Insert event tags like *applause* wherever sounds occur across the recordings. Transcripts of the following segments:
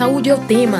Saúde é o tema.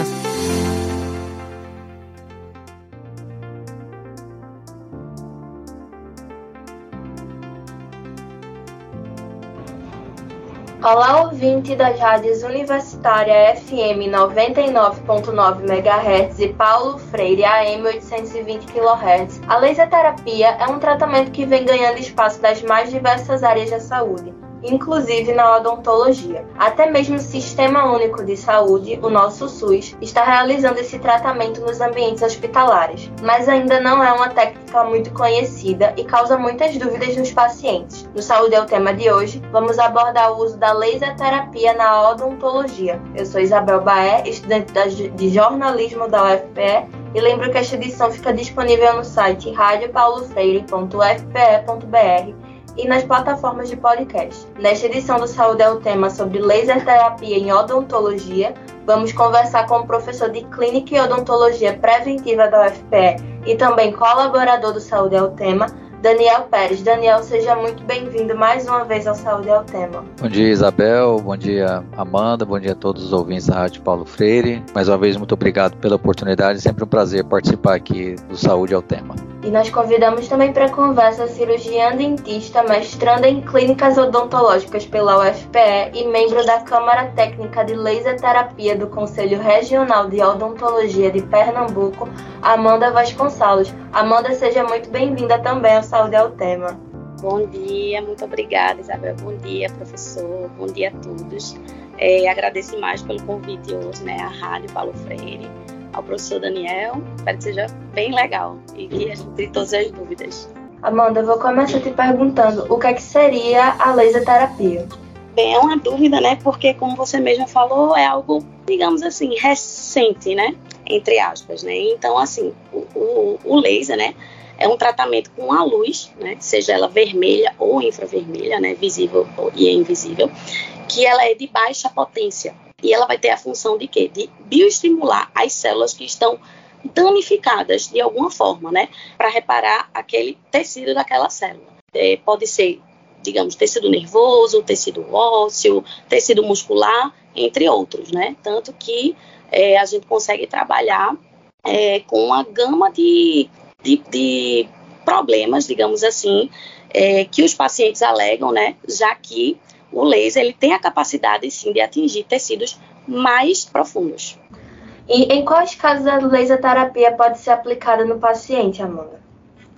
Olá, ouvinte das rádios Universitária FM 99.9 MHz e Paulo Freire AM 820 kHz. A laser terapia é um tratamento que vem ganhando espaço das mais diversas áreas da saúde inclusive na odontologia. Até mesmo o Sistema Único de Saúde, o nosso SUS, está realizando esse tratamento nos ambientes hospitalares, mas ainda não é uma técnica muito conhecida e causa muitas dúvidas nos pacientes. No Saúde é o tema de hoje, vamos abordar o uso da laser terapia na odontologia. Eu sou Isabel Baé, estudante de jornalismo da UFPE e lembro que esta edição fica disponível no site radiopaulofreire.fpe.br e nas plataformas de podcast. Nesta edição do Saúde é o tema sobre laser terapia em odontologia. Vamos conversar com o professor de Clínica e Odontologia Preventiva da UFPE e também colaborador do Saúde é o tema, Daniel Pérez. Daniel, seja muito bem-vindo mais uma vez ao Saúde é o Tema. Bom dia, Isabel. Bom dia, Amanda. Bom dia a todos os ouvintes da Rádio Paulo Freire. Mais uma vez, muito obrigado pela oportunidade. Sempre um prazer participar aqui do Saúde é o Tema. E nós convidamos também para a conversa a cirurgiã dentista, mestranda em clínicas odontológicas pela UFPE e membro da Câmara Técnica de Laser Terapia do Conselho Regional de Odontologia de Pernambuco, Amanda Vasconcelos. Amanda, seja muito bem-vinda também ao Saúde ao Tema. Bom dia, muito obrigada, Isabel. Bom dia, professor. Bom dia a todos. É, agradeço mais pelo convite hoje, né, à Rádio Paulo Freire, ao professor Daniel. Espero que seja bem legal e que a gente todas as dúvidas. Amanda, eu vou começar te perguntando o que, é que seria a laser terapia. Bem, é uma dúvida, né? Porque, como você mesmo falou, é algo, digamos assim, recente, né? Entre aspas, né? Então, assim, o, o, o laser, né? É um tratamento com a luz, né, seja ela vermelha ou infravermelha, né, visível e invisível, que ela é de baixa potência e ela vai ter a função de quê? De bioestimular as células que estão danificadas de alguma forma, né, para reparar aquele tecido daquela célula. É, pode ser, digamos, tecido nervoso, tecido ósseo, tecido muscular, entre outros, né? Tanto que é, a gente consegue trabalhar é, com uma gama de de, de problemas, digamos assim, é, que os pacientes alegam, né, já que o laser ele tem a capacidade, sim, de atingir tecidos mais profundos. E em quais casos a laser terapia pode ser aplicada no paciente, Amanda?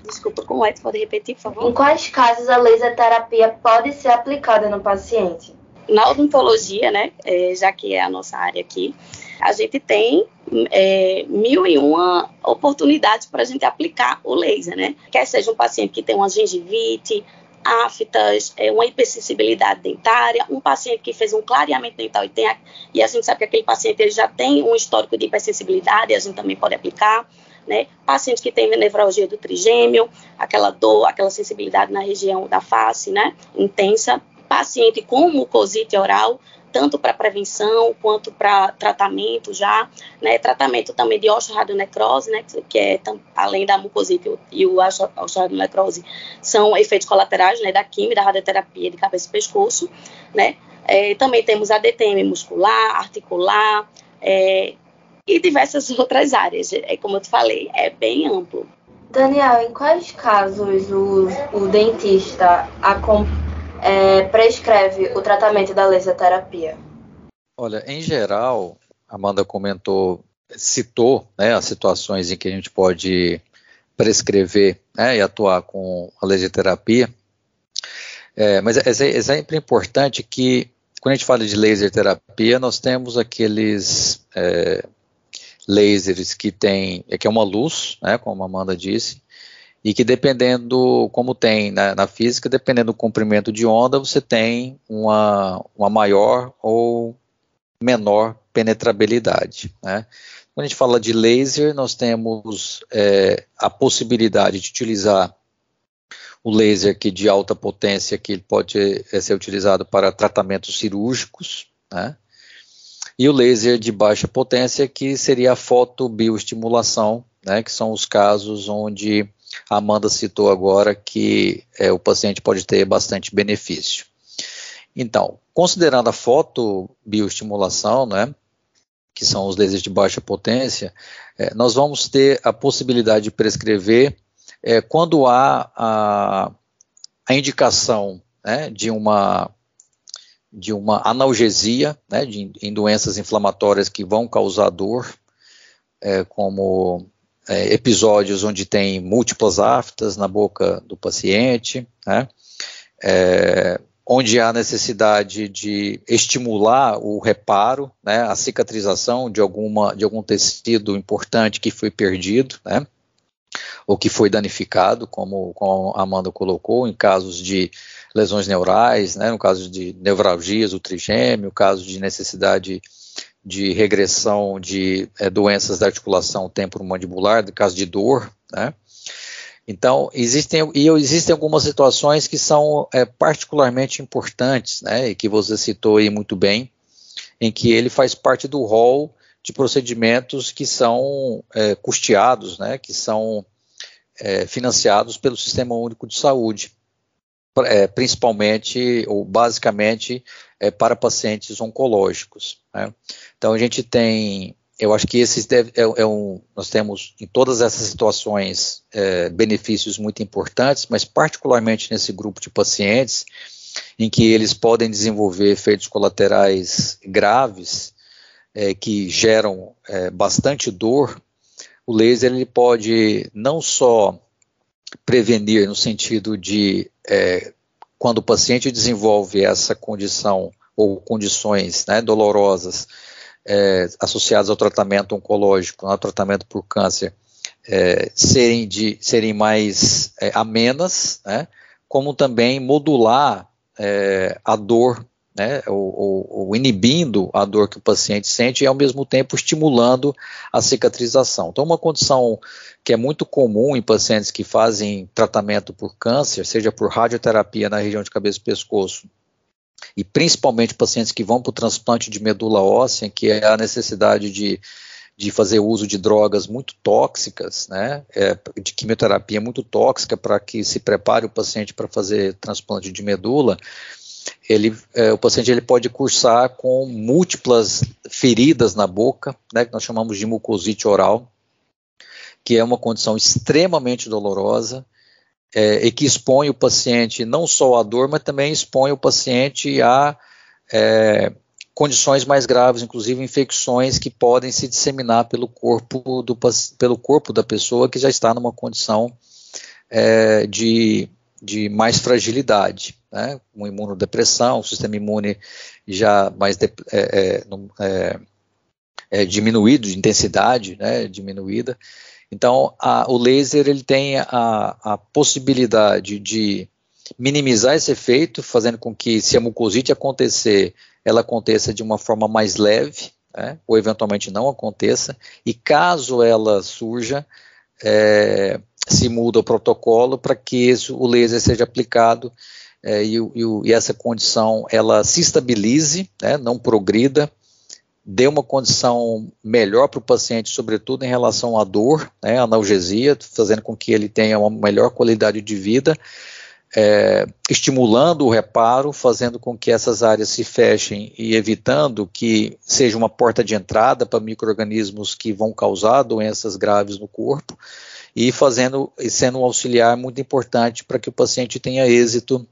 Desculpa, como é? Pode repetir, por favor? Em quais casos a laser terapia pode ser aplicada no paciente? Na odontologia, né, é, já que é a nossa área aqui, a gente tem é, mil e uma oportunidades para a gente aplicar o laser, né? Quer seja um paciente que tem uma gengivite, aftas, é, uma hipersensibilidade dentária, um paciente que fez um clareamento dental e, tem a, e a gente sabe que aquele paciente ele já tem um histórico de hipersensibilidade, a gente também pode aplicar. Né? Paciente que tem nevralgia do trigêmeo, aquela dor, aquela sensibilidade na região da face, né? Intensa. Paciente com mucosite oral, tanto para prevenção quanto para tratamento já, né, tratamento também de osteoradionecrose, né, que é além da mucosite e o osteoradionecrose são efeitos colaterais, né, da quimio, da radioterapia de cabeça e pescoço, né, é, também temos a DTM muscular, articular, é, e diversas *laughs* outras áreas, é, como eu te falei, é bem amplo. Daniel, em quais casos o, o dentista acompanha é, prescreve o tratamento da laser terapia? Olha, em geral, Amanda comentou, citou né, as situações em que a gente pode prescrever né, e atuar com a laser terapia. É, mas é, é, é, sempre importante que, quando a gente fala de laser terapia, nós temos aqueles é, lasers que tem, é que é uma luz, né, como a Amanda disse, e que dependendo, como tem na, na, física, dependendo do comprimento de onda, você tem uma, uma maior ou menor penetrabilidade. Né? Quando a gente fala de laser, nós temos é, a possibilidade de utilizar o laser que de alta potência, que pode é, ser utilizado para tratamentos cirúrgicos, né? e o laser de baixa potência, que seria a fotobioestimulação, né? que são os casos onde a Amanda citou agora que é, o paciente pode ter bastante benefício. Então, considerando a fotobioestimulação, né, que são os lasers de baixa potência, é, nós vamos ter a possibilidade de prescrever é, quando há a, a indicação né, de uma de uma analgesia, né, de, em doenças inflamatórias que vão causar dor, é, como é, episódios onde tem múltiplas aftas na boca do paciente, né, é, onde há necessidade de estimular o reparo, né, a cicatrização de, alguma, de algum tecido importante que foi perdido, né, ou que foi danificado, como, como a Amanda colocou, em casos de lesões neurais, né, no caso de nevralgias do trigêmeo, caso de necessidade de regressão de é, doenças da articulação temporomandibular, no caso de dor, né, então, existem, e existem algumas situações que são é, particularmente importantes, né, e que você citou aí muito bem, em que ele faz parte do rol de procedimentos que são é, custeados, né, que são é, financiados pelo Sistema Único de Saúde, principalmente ou basicamente é, para pacientes oncológicos. Né. Então, a gente tem eu acho que esses deve, é, é, um, nós temos em todas essas situações é, benefícios muito importantes, mas particularmente nesse grupo de pacientes em que eles podem desenvolver efeitos colaterais graves é, que geram é, bastante dor, o laser ele pode não só prevenir no sentido de é, quando o paciente desenvolve essa condição ou condições né, dolorosas é, associados ao tratamento oncológico, ao tratamento por câncer, é, serem, de, serem mais é, amenas, né, como também modular é, a dor, né, ou, ou, inibindo a dor que o paciente sente e ao mesmo tempo estimulando a cicatrização. Então, uma condição que é muito comum em pacientes que fazem tratamento por câncer, seja por radioterapia na região de cabeça e pescoço, e principalmente pacientes que vão para o transplante de medula óssea, que é a necessidade de, de fazer uso de drogas muito tóxicas, né, é, de quimioterapia muito tóxica para que se prepare o paciente para fazer transplante de medula, ele, é, o paciente ele pode cursar com múltiplas feridas na boca, né, que nós chamamos de mucosite oral, que é uma condição extremamente dolorosa, é, e que expõe o paciente não só à dor, mas também expõe o paciente a é, condições mais graves, inclusive infecções que podem se disseminar pelo corpo, do, pelo corpo da pessoa que já está numa condição é, de, de mais fragilidade, né, uma imunodepressão, o sistema imune já mais de, é, é, é, diminuído, de intensidade né, diminuída, então, a, o laser ele tem a, a, possibilidade de minimizar esse efeito, fazendo com que, se a mucosite acontecer, ela aconteça de uma forma mais leve, né, ou eventualmente não aconteça, e caso ela surja, é, se muda o protocolo para que isso, o laser seja aplicado é, e, e, e, essa condição ela se estabilize, né, não progrida, dê uma condição melhor para o paciente, sobretudo em relação à dor, né, analgesia, fazendo com que ele tenha uma melhor qualidade de vida, é, estimulando o reparo, fazendo com que essas áreas se fechem e evitando que seja uma porta de entrada para micro-organismos que vão causar doenças graves no corpo, e fazendo e sendo um auxiliar muito importante para que o paciente tenha êxito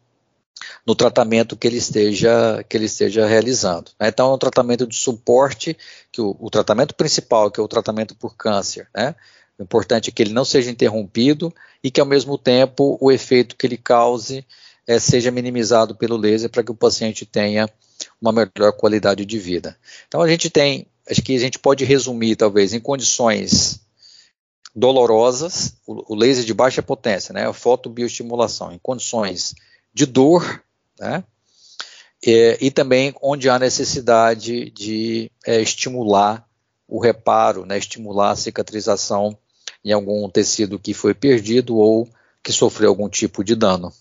no tratamento que ele esteja, que ele esteja realizando. Né? Então, é um tratamento de suporte, que o, o, tratamento principal, que é o tratamento por câncer, né? o importante é que ele não seja interrompido e que, ao mesmo tempo, o efeito que ele cause é, seja minimizado pelo laser para que o paciente tenha uma melhor qualidade de vida. Então, a gente tem, acho que a gente pode resumir, talvez, em condições dolorosas, o, laser de baixa potência, né, a fotobioestimulação, em condições de dor, né? E, e também onde há necessidade de é, estimular o reparo, né, estimular a cicatrização em algum tecido que foi perdido ou que sofreu algum tipo de dano.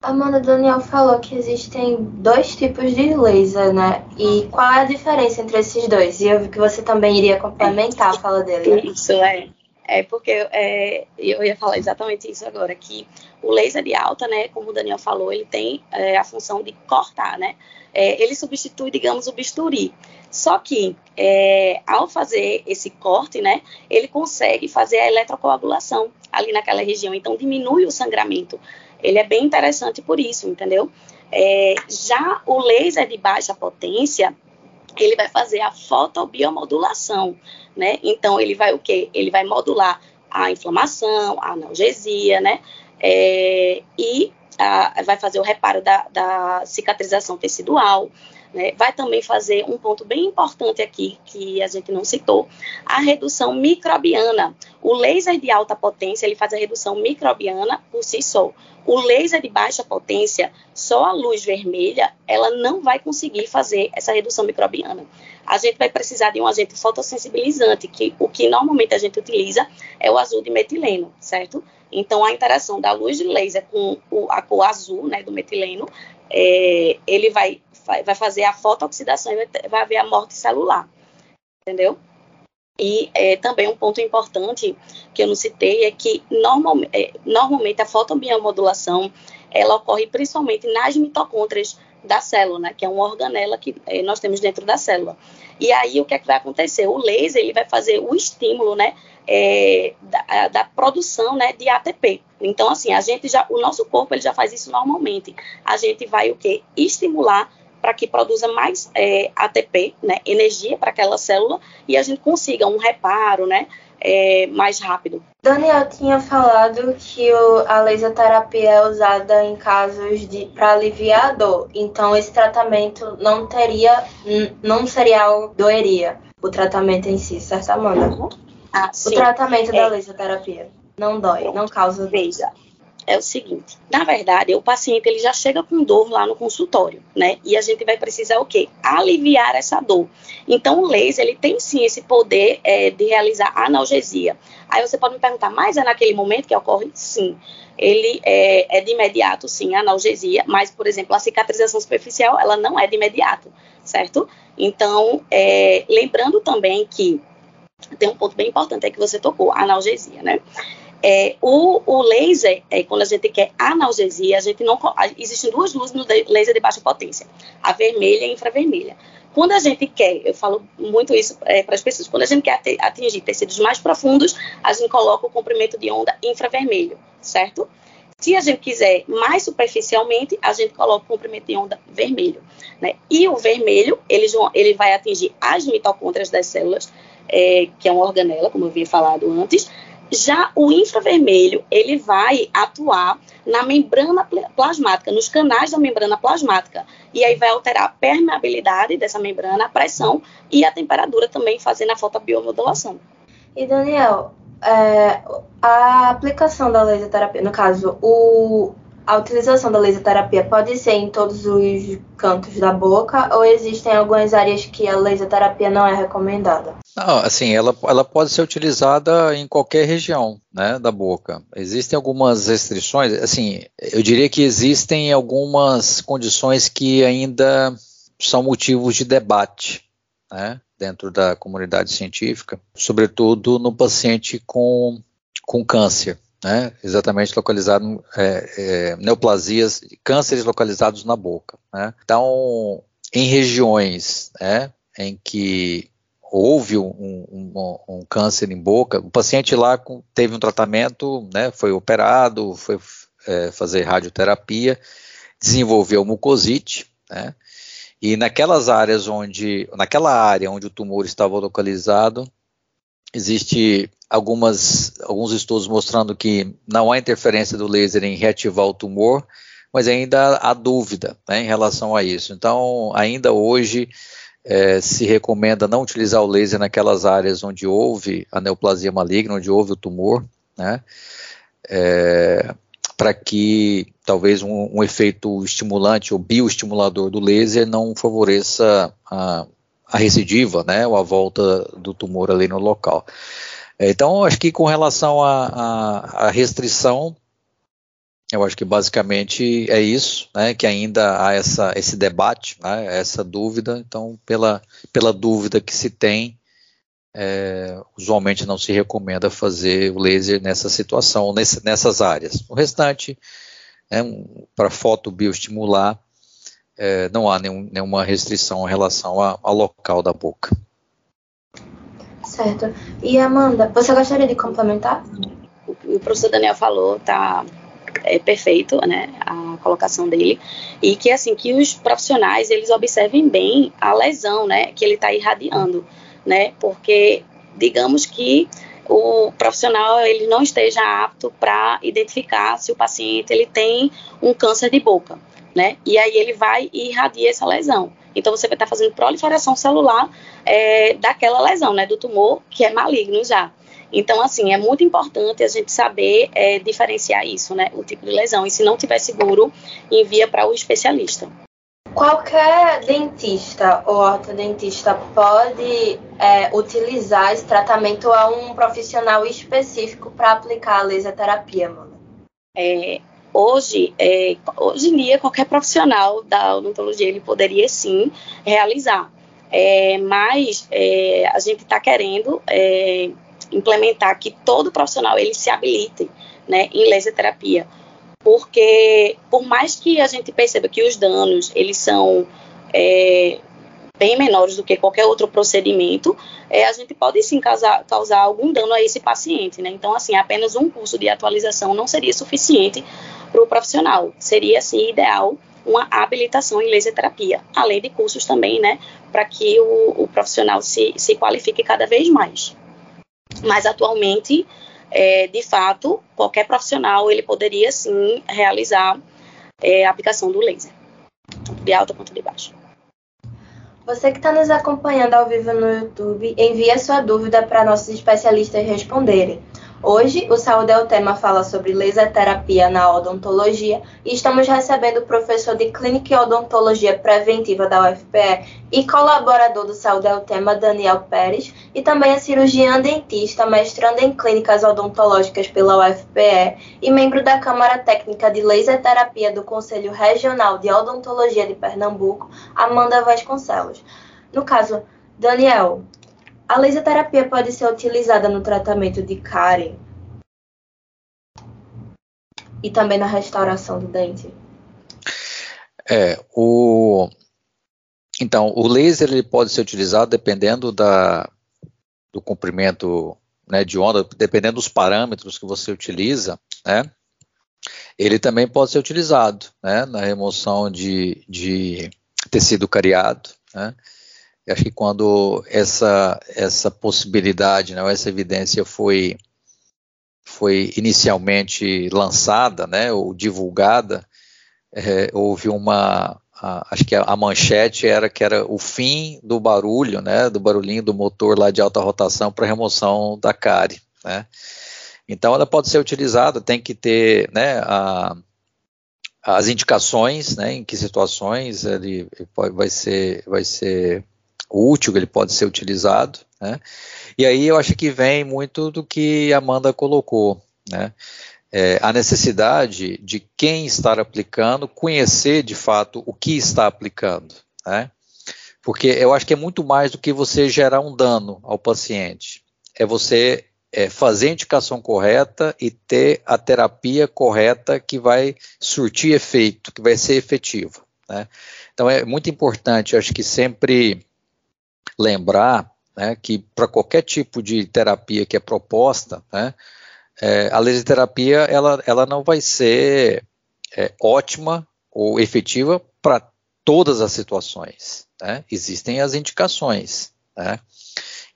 Amanda Daniel falou que existem dois tipos de laser, né? E qual é a diferença entre esses dois? E eu vi que você também iria complementar a fala dele. Né? Isso, é. É porque é, eu ia falar exatamente isso agora, que o laser de alta, né, como o Daniel falou, ele tem é, a função de cortar, né? É, ele substitui, digamos, o bisturi. Só que é, ao fazer esse corte, né, ele consegue fazer a eletrocoagulação ali naquela região, então diminui o sangramento. Ele é bem interessante por isso, entendeu? É, já o laser de baixa potência, ele vai fazer a fotobiomodulação, né? Então ele vai o quê? Ele vai modular a inflamação, a analgesia, né? É, e a, vai fazer o reparo da, da cicatrização tecidual, né? Vai também fazer um ponto bem importante aqui, que a gente não citou, a redução microbiana. O laser de alta potência, ele faz a redução microbiana por si só. O laser de baixa potência, só a luz vermelha, ela não vai conseguir fazer essa redução microbiana. A gente vai precisar de um agente fotossensibilizante, que o que normalmente a gente utiliza é o azul de metileno, certo? Então, a interação da luz de laser com a cor azul, né, do metileno, é, ele vai vai, fazer a fotooxidação e vai, vai haver a morte celular, entendeu? E é, também um ponto importante que eu não citei é que normal, é, normalmente a fotobiomodulação ela ocorre principalmente nas mitocôndrias da célula, né, que é uma organela que é, nós temos dentro da célula. E aí o que é que vai acontecer? O laser ele vai fazer o estímulo, né, é, da, da, produção, né, de ATP. Então assim, a gente já, o nosso corpo ele já faz isso normalmente. A gente vai o que? Estimular para que produza mais é, ATP, né, energia para aquela célula, e a gente consiga um reparo, né, é, mais rápido. Daniel tinha falado que o, a laser terapia é usada em casos de para aliviar a dor. Então esse tratamento não teria, não seria algo doeria o tratamento em si, certo, Amanda? Uhum. Ah, o tratamento é. da laser terapia não dói, não causa. Veja, é o seguinte: na verdade, o paciente ele já chega com dor lá no consultório, né? E a gente vai precisar o quê? Aliviar essa dor. Então, o laser ele tem sim esse poder é, de realizar analgesia. Aí você pode me perguntar, mas é naquele momento que ocorre? Sim. Ele é, é de imediato, sim, a analgesia, mas, por exemplo, a cicatrização superficial, ela não é de imediato, certo? Então, é, lembrando também que tem um ponto bem importante aí que você tocou, a analgesia, né? É, o, o, laser, é, quando a gente quer analgesia, a gente não. Existem duas luzes no laser de baixa potência, a vermelha e a infravermelha. Quando a gente quer, eu falo muito isso é, para as pessoas, quando a gente quer atingir tecidos mais profundos, a gente coloca o comprimento de onda infravermelho, certo? Se a gente quiser mais superficialmente, a gente coloca o comprimento de onda vermelho. Né? E o vermelho, ele, ele vai atingir as mitocôndrias das células, é, que é uma organela, como eu havia falado antes, já o infravermelho, ele vai atuar na membrana plasmática, nos canais da membrana plasmática. E aí vai alterar a permeabilidade dessa membrana, a pressão e a temperatura também, fazendo a fotobiomodulação. E Daniel, é, a aplicação da laser terapia, no caso, o, a utilização da laser terapia pode ser em todos os cantos da boca ou existem algumas áreas que a laser terapia não é recomendada? Não, assim, ela, ela pode ser utilizada em qualquer região né, da boca. Existem algumas restrições, assim, eu diria que existem algumas condições que ainda são motivos de debate né, dentro da comunidade científica, sobretudo no paciente com, com câncer né, exatamente localizado é, é, neoplasias, cânceres localizados na boca. Né. Então, em regiões né, em que houve um, um, um, câncer em boca, o paciente lá teve um tratamento, né, foi operado, foi é, fazer radioterapia, desenvolveu mucosite, né, e naquelas áreas onde, naquela área onde o tumor estava localizado, existe algumas, alguns estudos mostrando que não há interferência do laser em reativar o tumor, mas ainda há dúvida né, em relação a isso. Então, ainda hoje é, se recomenda não utilizar o laser naquelas áreas onde houve a neoplasia maligna, onde houve o tumor, né, é, para que talvez um, um, efeito estimulante ou bioestimulador do laser não favoreça a, a recidiva, né, ou a volta do tumor ali no local. Então, acho que com relação à restrição, eu acho que basicamente é isso, né, que ainda há essa, esse debate, né, essa dúvida. Então, pela, pela dúvida que se tem, é, usualmente não se recomenda fazer o laser nessa situação, nesse, nessas áreas. O restante, é, um, para fotobioestimular, é, não há nenhum, nenhuma restrição em relação ao local da boca. Certo. E Amanda, você gostaria de complementar? O professor Daniel falou, tá é perfeito, né, a colocação dele, e que assim que os profissionais eles observem bem a lesão, né, que ele está irradiando, né, porque digamos que o profissional ele não esteja apto para identificar se o paciente ele tem um câncer de boca, né, e aí ele vai e irradia essa lesão. Então você vai estar tá fazendo proliferação celular é, daquela lesão, né, do tumor que é maligno já. Então, assim, é muito importante a gente saber é, diferenciar isso, né? O tipo de lesão. E se não tiver seguro, envia para o especialista. Qualquer dentista ou ortodontista pode é, utilizar esse tratamento a um profissional específico para aplicar a laser terapia, mano? É, hoje, é, hoje em dia, qualquer profissional da odontologia ele poderia sim realizar. É, mas é, a gente está querendo é, implementar que todo profissional ele se habilite né, em laser terapia, porque por mais que a gente perceba que os danos eles são é, bem menores do que qualquer outro procedimento, é, a gente pode sim causar, causar algum dano a esse paciente, né? Então, assim, apenas um curso de atualização não seria suficiente para o profissional. Seria, assim, ideal uma habilitação em laser terapia, além de cursos também, né, para que o, o profissional se, se qualifique cada vez mais. Mas atualmente, é, de fato, qualquer profissional ele poderia sim realizar é, a aplicação do laser, tanto de alta quanto de baixa. Você que está nos acompanhando ao vivo no YouTube, envie sua dúvida para nossos especialistas responderem. Hoje, o Saúde é o Tema fala sobre laser terapia na odontologia e estamos recebendo o professor de Clínica e Odontologia Preventiva da UFPE e colaborador do Saúde é o Tema, Daniel Pérez, e também a cirurgiã dentista, mestrando em clínicas odontológicas pela UFPE e membro da Câmara Técnica de Laser Terapia do Conselho Regional de Odontologia de Pernambuco, Amanda Vasconcelos. No caso, Daniel, a laser terapia pode ser utilizada no tratamento de cárie e também na restauração do dente. É, o então o laser ele pode ser utilizado dependendo da do comprimento né, de onda, dependendo dos parâmetros que você utiliza, né? Ele também pode ser utilizado, né, na remoção de, de tecido cariado, né? Eu acho que quando essa, essa possibilidade, né, essa evidência foi, foi inicialmente lançada, né, ou divulgada, é, houve uma, a, acho que a, a, manchete era que era o fim do barulho, né, do barulhinho do motor lá de alta rotação para remoção da cárie, né. Então ela pode ser utilizada, tem que ter, né, a, as indicações, né, em que situações ele vai ser, vai ser útil, ele pode ser utilizado, né? E aí eu acho que vem muito do que a Amanda colocou, né? É, a necessidade de quem está aplicando conhecer de fato o que está aplicando, né? Porque eu acho que é muito mais do que você gerar um dano ao paciente, é você é, fazer a indicação correta e ter a terapia correta que vai surtir efeito, que vai ser efetiva. Né? Então é muito importante, acho que sempre lembrar né, que para qualquer tipo de terapia que é proposta, né, é, a lesioterapia ela, ela não vai ser é, ótima ou efetiva para todas as situações. Né? Existem as indicações. Né?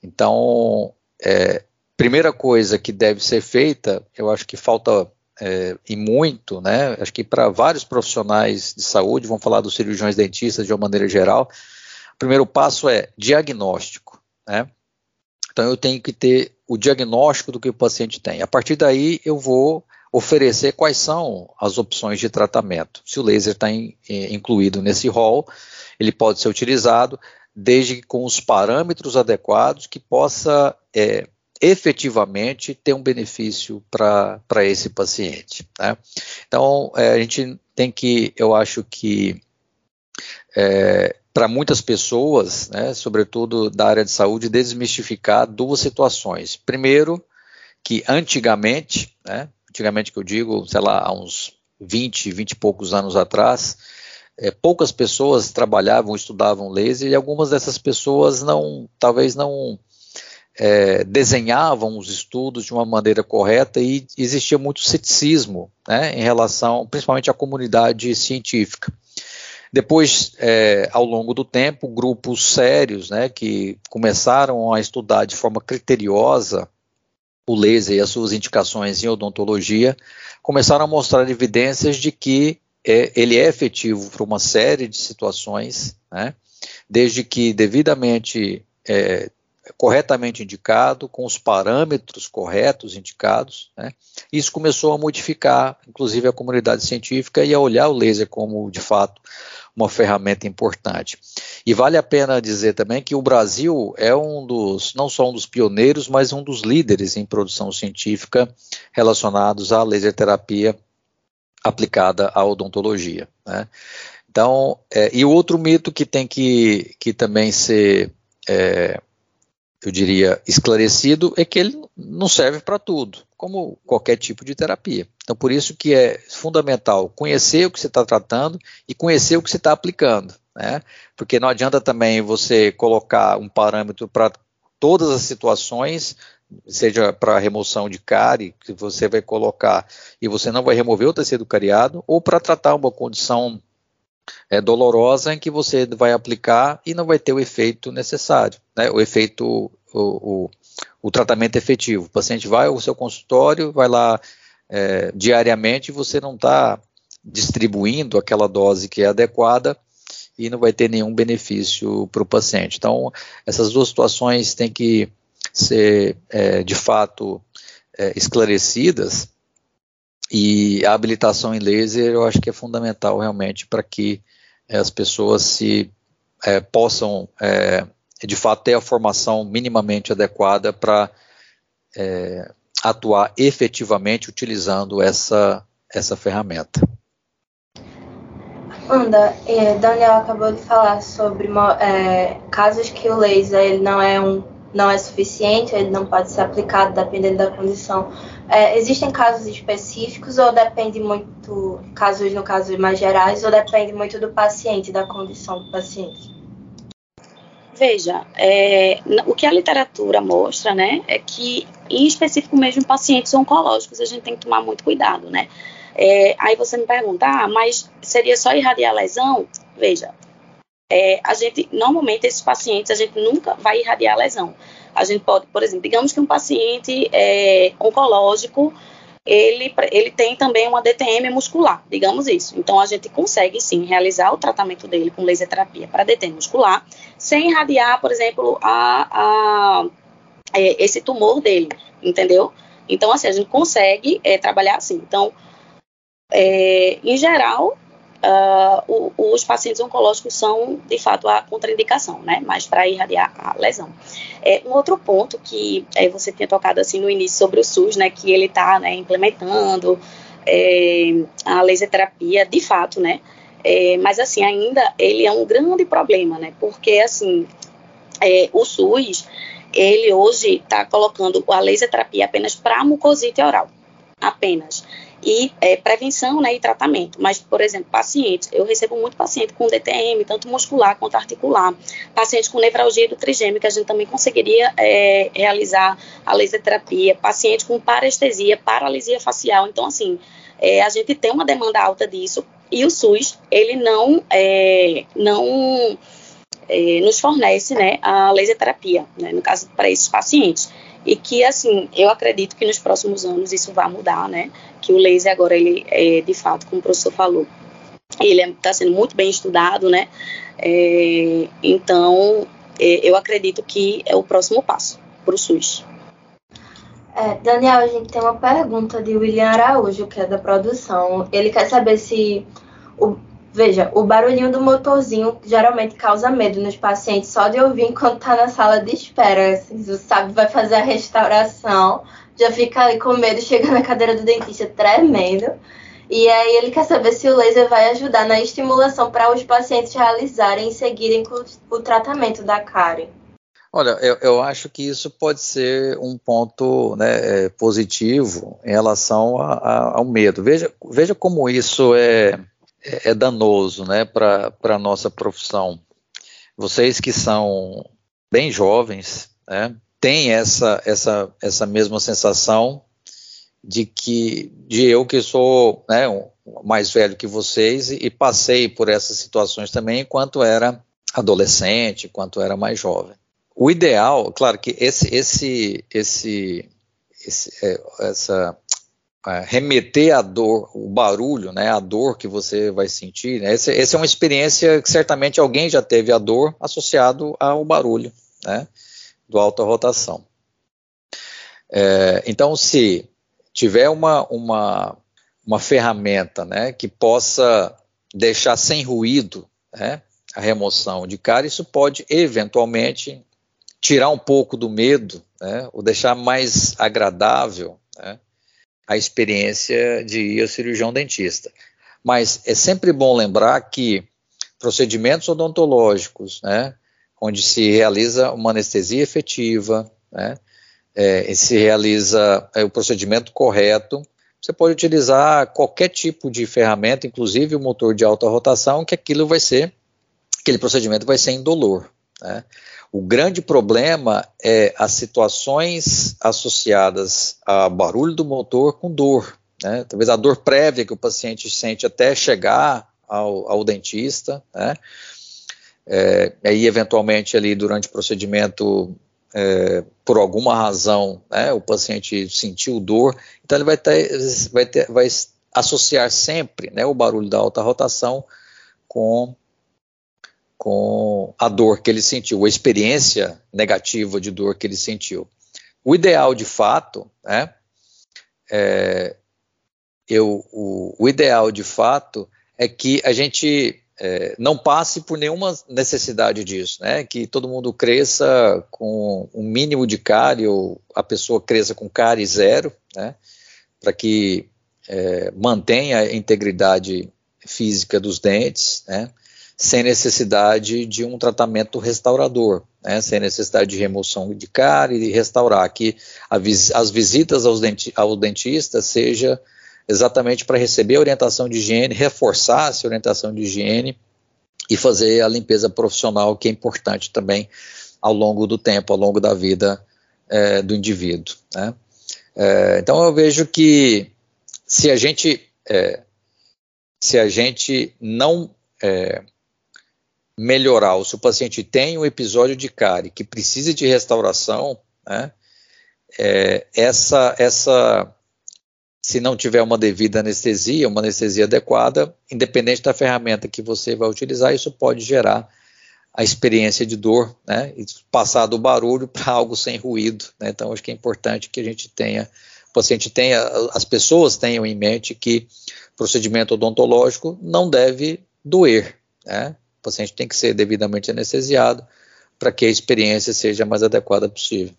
Então, é, primeira coisa que deve ser feita, eu acho que falta é, e muito, né? Acho que para vários profissionais de saúde, vamos falar dos cirurgiões dentistas de uma maneira geral, primeiro passo é diagnóstico, né? Então eu tenho que ter o diagnóstico do que o paciente tem. A partir daí eu vou oferecer quais são as opções de tratamento. Se o laser está in, incluído nesse rol, ele pode ser utilizado desde que com os parâmetros adequados que possa é, efetivamente ter um benefício para esse paciente. Né? Então, é, a gente tem que, eu acho que, é, para muitas pessoas, né, sobretudo da área de saúde, desmistificar duas situações. Primeiro, que antigamente, né, antigamente que eu digo, sei lá, há uns 20, 20 e poucos anos atrás, é, poucas pessoas trabalhavam, estudavam laser e algumas dessas pessoas não, talvez não é, desenhavam os estudos de uma maneira correta e existia muito ceticismo né, em relação, principalmente à comunidade científica. Depois, é, ao longo do tempo, grupos sérios né, que começaram a estudar de forma criteriosa o laser e as suas indicações em odontologia começaram a mostrar evidências de que é, ele é efetivo para uma série de situações, né, desde que devidamente é, corretamente indicado, com os parâmetros corretos indicados. Né? Isso começou a modificar, inclusive, a comunidade científica e a olhar o laser como, de fato, uma ferramenta importante. E vale a pena dizer também que o Brasil é um dos, não só um dos pioneiros, mas um dos líderes em produção científica relacionados à laser terapia aplicada à odontologia. Né? Então, é, e o outro mito que tem que, que também ser é, eu diria, esclarecido, é que ele não serve para tudo, como qualquer tipo de terapia. Então, por isso que é fundamental conhecer o que você está tratando e conhecer o que você está aplicando, né? Porque não adianta também você colocar um parâmetro para todas as situações, seja para remoção de cárie, que você vai colocar e você não vai remover o tecido cariado, ou para tratar uma condição é, dolorosa em que você vai aplicar e não vai ter o efeito necessário, né, o efeito, o, o, o, tratamento efetivo. O paciente vai ao seu consultório, vai lá é, diariamente e você não está distribuindo aquela dose que é adequada e não vai ter nenhum benefício para o paciente. Então, essas duas situações têm que ser, é, de fato, é, esclarecidas e a habilitação em laser eu acho que é fundamental realmente para que é, as pessoas se é, possam é, de fato ter a formação minimamente adequada para atuar efetivamente utilizando essa, essa ferramenta. Anda, Daniel acabou de falar sobre é, casos que o laser ele não é um não é suficiente, ele não pode ser aplicado dependendo da condição. É, existem casos específicos ou depende muito, casos no caso mais gerais, ou depende muito do paciente, da condição do paciente? Veja, é, o que a literatura mostra, né, é que, em específico mesmo, pacientes oncológicos, a gente tem que tomar muito cuidado, né. É, aí você me pergunta, ah, mas seria só irradiar a lesão? Veja, é, a gente, normalmente, esses pacientes, a gente nunca vai irradiar a lesão. A gente pode, por exemplo, digamos que um paciente é, oncológico, ele, ele tem também uma DTM muscular, digamos isso. Então, a gente consegue, sim, realizar o tratamento dele com laser terapia para DTM muscular, sem irradiar, por exemplo, a, a, é, esse tumor dele, entendeu? Então, assim, a gente consegue é, trabalhar assim. Então, é, em geral, uh, o, os pacientes oncológicos são, de fato, a contraindicação, né? Mas para irradiar a lesão. É, um outro ponto que é, você tinha tocado assim no início sobre o SUS, né? Que ele está né, implementando é, a laser terapia, de fato, né? É, mas assim, ainda ele é um grande problema, né? Porque assim, é, o SUS ele hoje está colocando a laser terapia apenas para mucosite oral, apenas e é, prevenção né, e tratamento. Mas, por exemplo, pacientes, eu recebo muito paciente com DTM, tanto muscular quanto articular, pacientes com nevralgia do trigêmeo, que a gente também conseguiria é, realizar a laser terapia, pacientes com parestesia, paralisia facial. Então, assim, é, a gente tem uma demanda alta disso e o SUS, ele não, é, não é, nos fornece né, a laser terapia, né, no caso, para esses pacientes e que assim eu acredito que nos próximos anos isso vai mudar, né? Que o laser agora ele é de fato, como o professor falou, ele está é, sendo muito bem estudado, né? É, então é, eu acredito que é o próximo passo para o SUS. É, Daniel, a gente tem uma pergunta de William Araújo, que é da produção. Ele quer saber se o Veja, o barulhinho do motorzinho geralmente causa medo nos pacientes só de ouvir enquanto está na sala de espera. Assim, você sabe, vai fazer a restauração, já fica com medo, *laughs* chega na cadeira do dentista tremendo. E aí ele quer saber se o laser vai ajudar na estimulação para os pacientes realizarem e seguirem o tratamento da cárie. Olha, eu, eu, acho que isso pode ser um ponto né, é, positivo em relação a, a, ao medo. Veja, veja como isso é, é, é danoso né, para a nossa profissão. Vocês que são bem jovens, né, têm essa, essa, essa mesma sensação de que de eu que sou né, mais velho que vocês e, e passei por essas situações também enquanto era adolescente, enquanto era mais jovem. O ideal, claro que esse, esse, esse, esse é, essa é, remeter a dor, o barulho, né, a dor que você vai sentir, né, essa é uma experiência que certamente alguém já teve a dor associado ao barulho, né, do alta rotação. É, então, se tiver uma, uma, uma ferramenta, né, que possa deixar sem ruído, né, a remoção de cara, isso pode eventualmente tirar um pouco do medo, né, ou deixar mais agradável né, a experiência de ir ao cirurgião dentista. Mas é sempre bom lembrar que procedimentos odontológicos, né, onde se realiza uma anestesia efetiva, né, é, se realiza é, o procedimento correto, você pode utilizar qualquer tipo de ferramenta, inclusive o motor de alta rotação, que aquilo vai ser, aquele procedimento vai ser indolor. Né? O grande problema é as situações associadas a barulho do motor com dor. Né? Talvez a dor prévia que o paciente sente até chegar ao, ao dentista, né? É, aí eventualmente ali durante o procedimento é, por alguma razão né, o paciente sentiu dor, então ele vai ter, vai, ter, vai associar sempre né, o barulho da alta rotação com com a dor que ele sentiu, a experiência negativa de dor que ele sentiu. O ideal, de fato, né, é, eu, o, o, ideal, de fato, é que a gente é, não passe por nenhuma necessidade disso, né, que todo mundo cresça com um mínimo de cárie, ou a pessoa cresça com cárie zero, né, para que é, mantenha a integridade física dos dentes, né, sem necessidade de um tratamento restaurador, né, sem necessidade de remoção de cárie e restaurar, que vis as visitas aos denti ao dentista seja exatamente para receber orientação de higiene, reforçar essa orientação de higiene e fazer a limpeza profissional, que é importante também ao longo do tempo, ao longo da vida é, do indivíduo. Né. É, então eu vejo que se a gente é, se a gente não é, melhorar, ou se o paciente tem um episódio de cárie que precisa de restauração, né, é, essa, essa, se não tiver uma devida anestesia, uma anestesia adequada, independente da ferramenta que você vai utilizar, isso pode gerar a experiência de dor, né, e passar do barulho para algo sem ruído. Né, então, acho que é importante que a gente tenha, o paciente tenha, as pessoas tenham em mente que procedimento odontológico não deve doer, né, o paciente tem que ser devidamente anestesiado para que a experiência seja a mais adequada possível.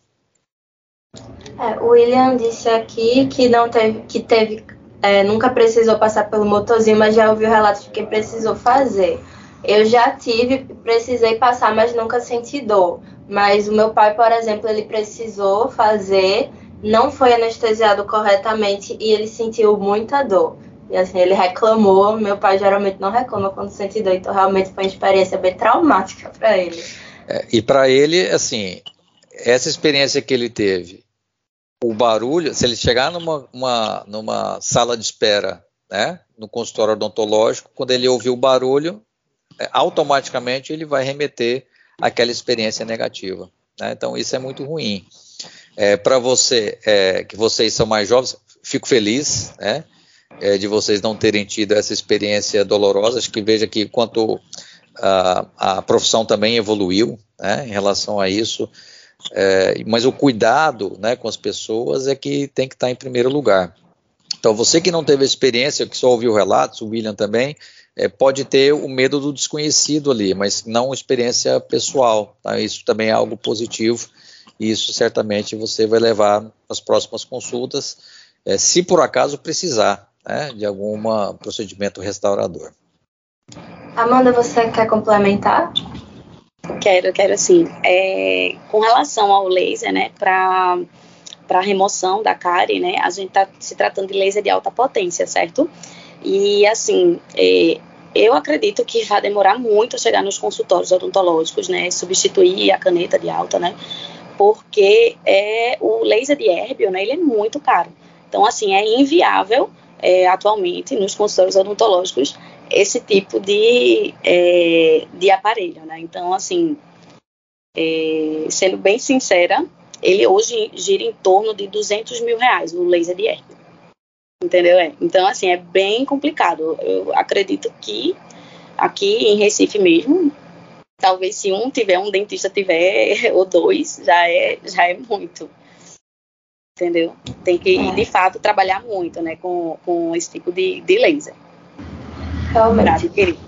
É, o William disse aqui que não teve, que teve, é, nunca precisou passar pelo motorzinho, mas já ouviu relatos de que precisou fazer. Eu já tive, precisei passar, mas nunca senti dor. Mas o meu pai, por exemplo, ele precisou fazer, não foi anestesiado corretamente e ele sentiu muita dor. E assim, ele reclamou. Meu pai geralmente não reclama quando sente dor, então realmente foi uma experiência bem traumática para ele. É, e para ele, assim, essa experiência que ele teve, o barulho, se ele chegar numa, uma, numa sala de espera, né, no consultório odontológico, quando ele ouvir o barulho, é, automaticamente ele vai remeter àquela experiência negativa. Né? Então isso é muito ruim. É, para você, é, que vocês são mais jovens, fico feliz, né? é, de vocês não terem tido essa experiência dolorosa. Acho que veja que quanto a, a profissão também evoluiu né, em relação a isso. É, mas o cuidado né, com as pessoas é que tem que estar em primeiro lugar. Então, você que não teve experiência, que só ouviu relatos, o William também, é, pode ter o medo do desconhecido ali, mas não experiência pessoal. Tá? Isso também é algo positivo e isso certamente você vai levar nas próximas consultas, é, se por acaso precisar né, de algum procedimento restaurador. Amanda, você quer complementar? Quero, quero sim. É, com relação ao laser, né, para para remoção da cárie, né, a gente está se tratando de laser de alta potência, certo? E assim, é, eu acredito que vai demorar muito a chegar nos consultórios odontológicos, né, substituir a caneta de alta, né, porque é o laser de hérbio, né, ele é muito caro. Então, assim, é inviável é, atualmente nos consultórios odontológicos esse tipo de, é, de aparelho, né? Então, assim, é, sendo bem sincera, ele hoje gira em torno de 200 mil reais, o laser de herpes. Entendeu? É. Então, assim, é bem complicado. Eu acredito que aqui em Recife mesmo, talvez se um tiver, um dentista tiver, *laughs* ou dois, já é, já é muito. Entendeu? Tem que, de fato, trabalhar muito, né, com, com esse tipo de, de laser. Realmente.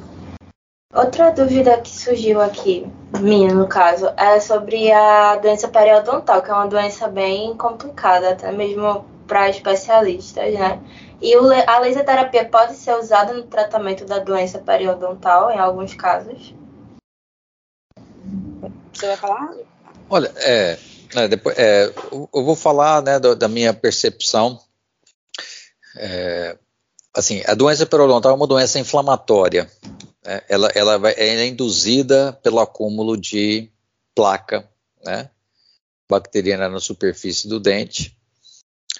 Outra dúvida que surgiu aqui, minha no caso, é sobre a doença periodontal, que é uma doença bem complicada, até mesmo para especialistas, né? E o, a laser terapia pode ser usada no tratamento da doença periodontal em alguns casos? Você vai falar? Olha, é, é, depois, é, eu vou falar né, da, da minha percepção. É, assim, a doença periodontal é uma doença inflamatória. Né? Ela, ela, vai, ela é induzida pelo acúmulo de placa né, bacteriana na superfície do dente.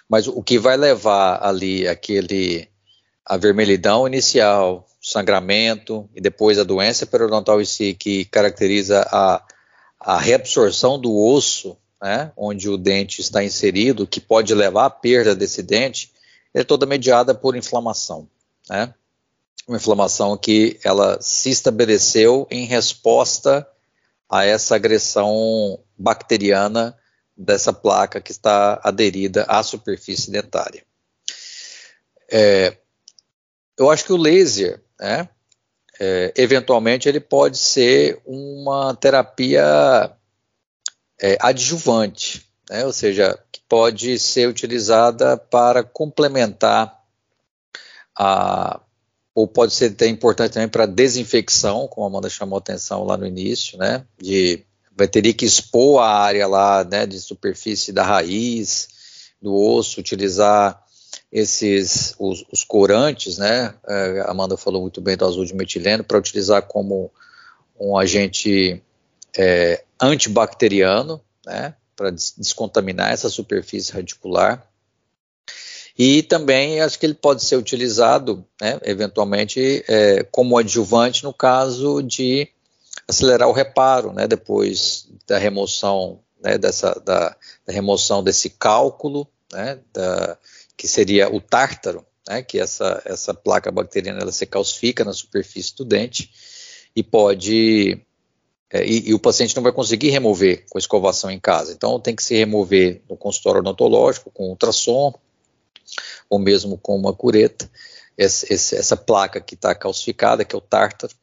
Mas o que vai levar ali aquele a vermelhidão inicial, sangramento e depois a doença periodontal em si, que caracteriza a, a reabsorção do osso, né, onde o dente está inserido, que pode levar à perda desse dente, é toda mediada por inflamação, né? Uma inflamação que ela se estabeleceu em resposta a essa agressão bacteriana dessa placa que está aderida à superfície dentária. É, eu acho que o laser, né, é, eventualmente, ele pode ser uma terapia é, adjuvante, né, ou seja, pode ser utilizada para complementar a ou pode ser até importante também para desinfecção, como a Amanda chamou a atenção lá no início, né? De vai ter que expor a área lá, né, de superfície da raiz do osso, utilizar esses os, os corantes, né? É, a Amanda falou muito bem do azul de metileno para utilizar como um agente é, antibacteriano, né? Para descontaminar essa superfície radicular. E também acho que ele pode ser utilizado, né, eventualmente, é, como adjuvante no caso de acelerar o reparo, né, depois da remoção, né, dessa, da, da, remoção desse cálculo, né, da, que seria o tártaro, né, que essa, essa placa bacteriana ela se calcifica na superfície do dente e pode e, e, o paciente não vai conseguir remover com escovação em casa. Então tem que se remover no consultório odontológico com ultrassom ou mesmo com uma cureta esse, essa placa que está calcificada, que é o tártaro.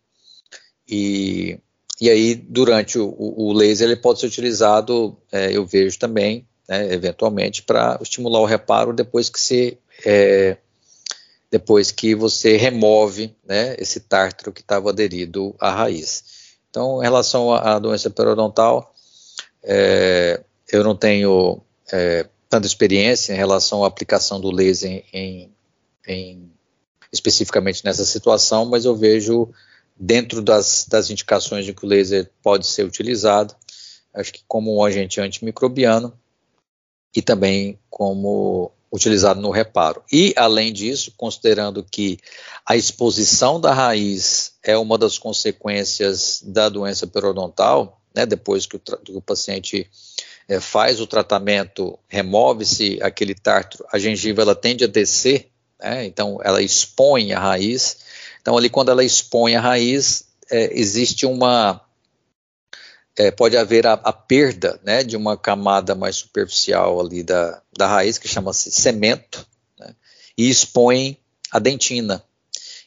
E, e aí durante o, o, laser ele pode ser utilizado, é, eu vejo também, né, eventualmente, para estimular o reparo depois que se é, depois que você remove né, esse tártaro que estava aderido à raiz. Então, em relação à doença periodontal, é, eu não tenho é, tanta experiência em relação à aplicação do laser em, em, especificamente nessa situação, mas eu vejo dentro das, das indicações de que o laser pode ser utilizado, acho que como um agente antimicrobiano e também como utilizado no reparo. E, além disso, considerando que a exposição da raiz é uma das consequências da doença periodontal, né, depois que o, que o paciente é, faz o tratamento, remove-se aquele tártaro, a gengiva ela tende a descer, né, então ela expõe a raiz. Então, ali, quando ela expõe a raiz, é, existe uma é, pode haver a, a, perda né, de uma camada mais superficial ali da, da raiz, que chama-se cemento, né, e expõe a dentina.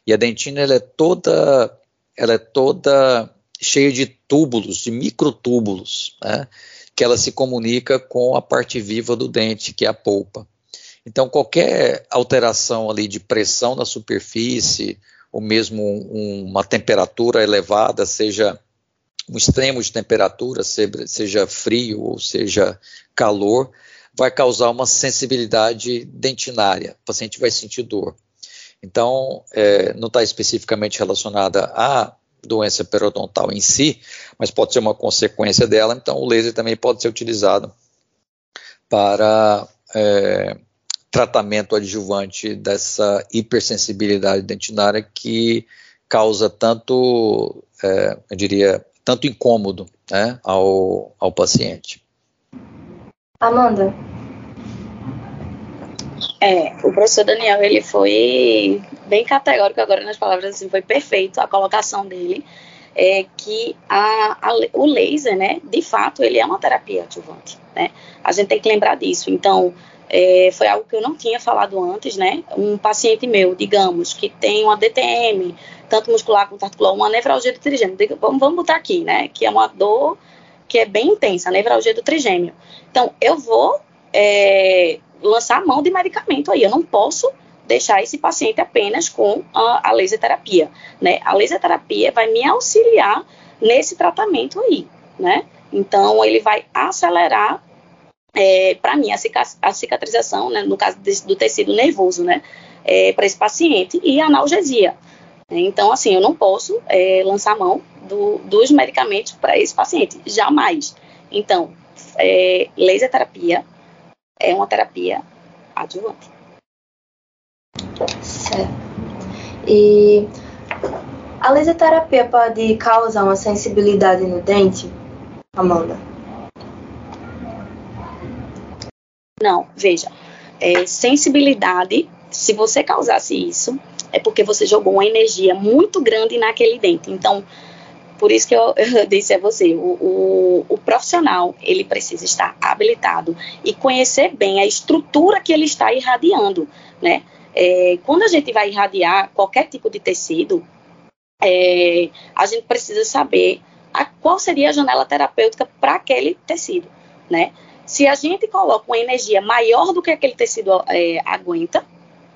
E a dentina ela é toda, ela é toda cheia de túbulos, de microtúbulos, né, que ela se comunica com a parte viva do dente, que é a polpa. Então, qualquer alteração ali de pressão na superfície, ou mesmo um, uma temperatura elevada, seja um extremo de temperatura, seja frio ou seja calor, vai causar uma sensibilidade dentinária. O paciente vai sentir dor. Então, é, não está especificamente relacionada à doença periodontal em si, mas pode ser uma consequência dela. Então, o laser também pode ser utilizado para é, tratamento adjuvante dessa hipersensibilidade dentinária que causa tanto, é, eu diria, tanto incômodo né, ao, ao paciente. Amanda. É, o professor Daniel, ele foi bem categórico agora nas palavras, assim, foi perfeito a colocação dele, é que a, a, o laser, né, de fato, ele é uma terapia adjuvante, né, a gente tem que lembrar disso, então, é, foi algo que eu não tinha falado antes, né, um paciente meu, digamos, que tem uma DTM, tanto muscular quanto articular, uma nevralgia do trigêmeo, vamos, botar aqui, né, que é uma dor que é bem intensa, a nevralgia do trigêmeo. Então, eu vou é, lançar mão de medicamento aí, eu não posso deixar esse paciente apenas com a, a laser terapia, né? A laser terapia vai me auxiliar nesse tratamento aí, né? Então, ele vai acelerar, é, para mim, a, cicatrização, né, no caso do tecido nervoso, né, é, para esse paciente, e analgesia. Então, assim, eu não posso é, lançar mão do, dos medicamentos para esse paciente, jamais. Então, é, laser terapia é uma terapia adjuvante. Certo. E a laser terapia pode causar uma sensibilidade no dente, Amanda? Não, veja. É, sensibilidade, se você causasse isso, é porque você jogou uma energia muito grande naquele dente. Então, por isso que eu, *laughs* eu disse a você, o, o, o, profissional, ele precisa estar habilitado e conhecer bem a estrutura que ele está irradiando, né? É, quando a gente vai irradiar qualquer tipo de tecido, é, a gente precisa saber a, qual seria a janela terapêutica para aquele tecido, né? Se a gente coloca uma energia maior do que aquele tecido é, aguenta,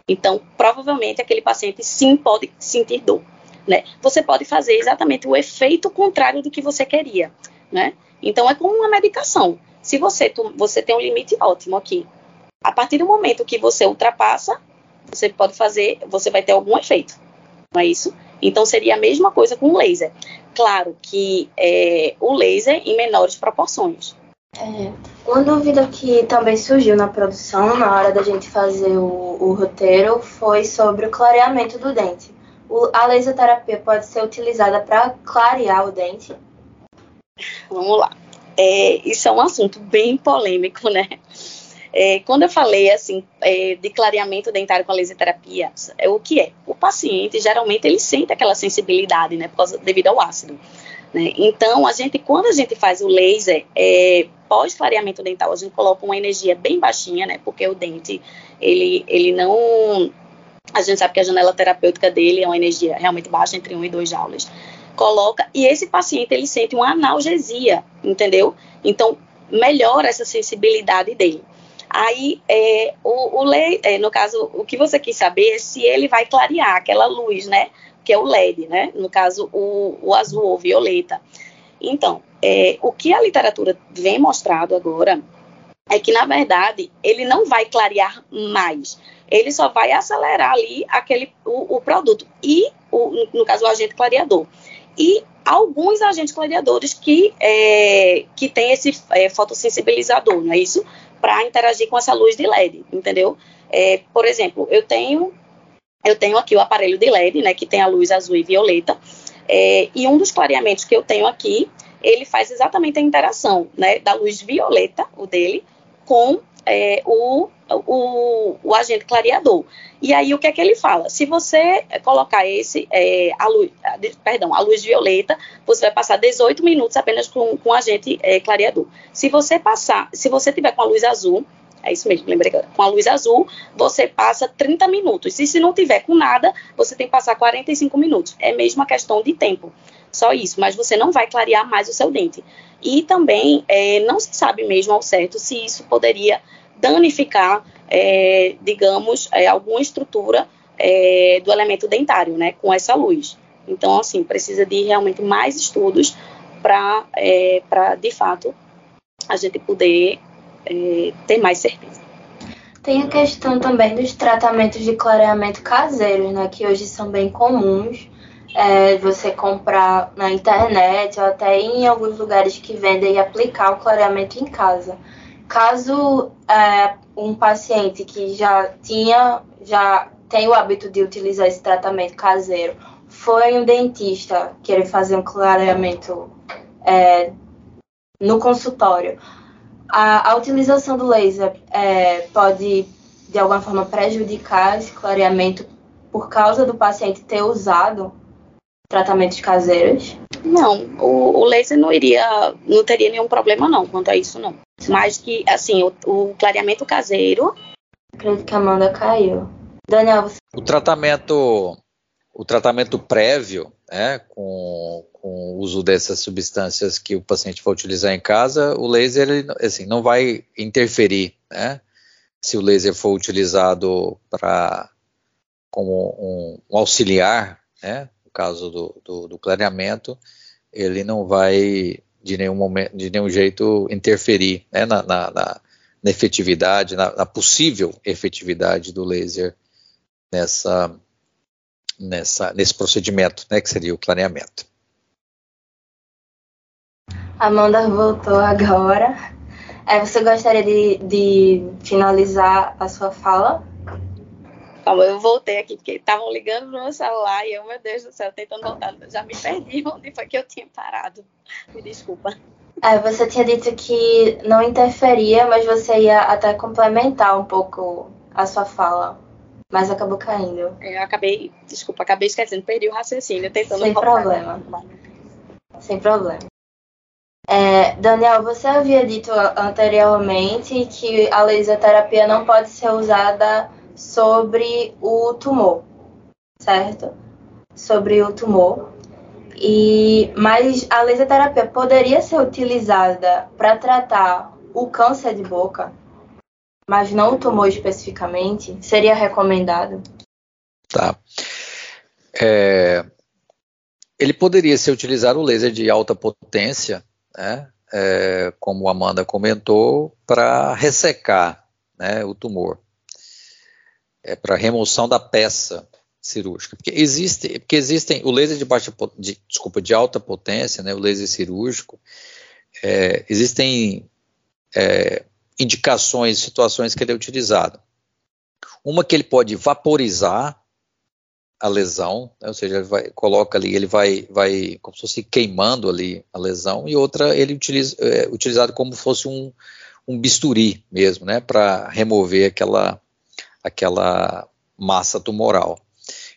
então, provavelmente, aquele paciente sim pode sentir dor. Né? Você pode fazer exatamente o efeito contrário do que você queria. Né? Então, é como uma medicação. Se você, você tem um limite ótimo aqui, a partir do momento que você ultrapassa, você pode fazer, você vai ter algum efeito. Não é isso? Então, seria a mesma coisa com o laser. Claro que é, o laser em menores proporções. É, uma dúvida que também surgiu na produção, na hora da gente fazer o, o roteiro, foi sobre o clareamento do dente. O, a laserterapia pode ser utilizada para clarear o dente? Vamos lá. É, isso é um assunto bem polêmico, né? É, quando eu falei assim é, de clareamento dentário com a laserterapia, é o que é? O paciente geralmente ele sente aquela sensibilidade, né, por causa, devido ao ácido. Né? Então, a gente, quando a gente faz o laser, é, pós-clareamento dental, a gente coloca uma energia bem baixinha, né? Porque o dente, ele, ele não... A gente sabe que a janela terapêutica dele é uma energia realmente baixa, entre 1 e 2 joules. Coloca, e esse paciente, ele sente uma analgesia, entendeu? Então, melhora essa sensibilidade dele. Aí, é, o, o lei, é, no caso, o que você quis saber é se ele vai clarear aquela luz, né? Que é o LED, né? No caso, o, o azul ou violeta. Então, é, o que a literatura vem mostrado agora é que, na verdade, ele não vai clarear mais. Ele só vai acelerar ali aquele, o, o produto. E, o, no caso, o agente clareador. E alguns agentes clareadores que, é, que tem esse é, fotossensibilizador, não é isso? Para interagir com essa luz de LED, entendeu? É, por exemplo, eu tenho eu tenho aqui o aparelho de LED, né, que tem a luz azul e violeta, é, e um dos clareamentos que eu tenho aqui, ele faz exatamente a interação, né, da luz violeta, o dele, com é, o, o, o, agente clareador. E aí o que é que ele fala? Se você colocar esse, é, a luz, perdão, a luz violeta, você vai passar 18 minutos apenas com, o agente é, clareador. Se você passar, se você tiver com a luz azul, é isso mesmo, lembrei com a luz azul você passa 30 minutos. E se não tiver com nada, você tem que passar 45 minutos. É mesmo uma questão de tempo. Só isso, mas você não vai clarear mais o seu dente. E também é, não se sabe mesmo ao certo se isso poderia danificar, é, digamos, é, alguma estrutura é, do elemento dentário, né, com essa luz. Então, assim, precisa de realmente mais estudos para, é, de fato, a gente poder é, ter mais certeza. Tem a questão também dos tratamentos de clareamento caseiros, né, que hoje são bem comuns. É, você comprar na internet ou até em alguns lugares que vendem e aplicar o clareamento em casa. Caso é, um paciente que já tinha, já tem o hábito de utilizar esse tratamento caseiro, foi um dentista querer fazer um clareamento é, no consultório, a, a, utilização do laser é, pode de alguma forma prejudicar esse clareamento por causa do paciente ter usado tratamentos caseiros? Não, o, o, laser não iria, não teria nenhum problema não quanto a isso não. Mas que, assim, o, o clareamento caseiro. Acredito que a Amanda caiu. Daniel, você... O tratamento, o tratamento prévio, né, com, com o uso dessas substâncias que o paciente for utilizar em casa, o laser ele, assim, não vai interferir, né? Se o laser for utilizado para como um, um, auxiliar, né? No caso do, do, do, clareamento, ele não vai de nenhum momento, de nenhum jeito interferir, né? Na, na, na, na efetividade, na, na possível efetividade do laser nessa nessa, nesse procedimento, né, que seria o clareamento. Amanda voltou agora. É, você gostaria de, de finalizar a sua fala? Calma, eu voltei aqui, porque estavam ligando no meu celular e eu, meu Deus do céu, tentando voltar. Já me perdi *laughs* onde foi que eu tinha parado. Me desculpa. É, você tinha dito que não interferia, mas você ia até complementar um pouco a sua fala. Mas acabou caindo. É, eu acabei, desculpa, acabei esquecendo, perdi o raciocínio, tentando Sem problema. Sem problema. É, Daniel, você havia dito anteriormente que a laser terapia não pode ser usada sobre o tumor, certo? Sobre o tumor. E, mas a laser terapia poderia ser utilizada para tratar o câncer de boca, mas não o tumor especificamente? Seria recomendado? Tá. É, ele poderia ser utilizado o laser de alta potência né, é, como a Amanda comentou, para ressecar né, o tumor, é, para remoção da peça cirúrgica. Porque, existe, porque existem o laser de baixa de, desculpa, de alta potência, né, o laser cirúrgico, é, existem é, indicações, situações que ele é utilizado. Uma que ele pode vaporizar a lesão, né, ou seja, ele vai, coloca ali, ele vai, vai como se fosse queimando ali a lesão, e outra ele utiliza, é, utilizado como fosse um, um bisturi mesmo, né, para remover aquela, aquela massa tumoral.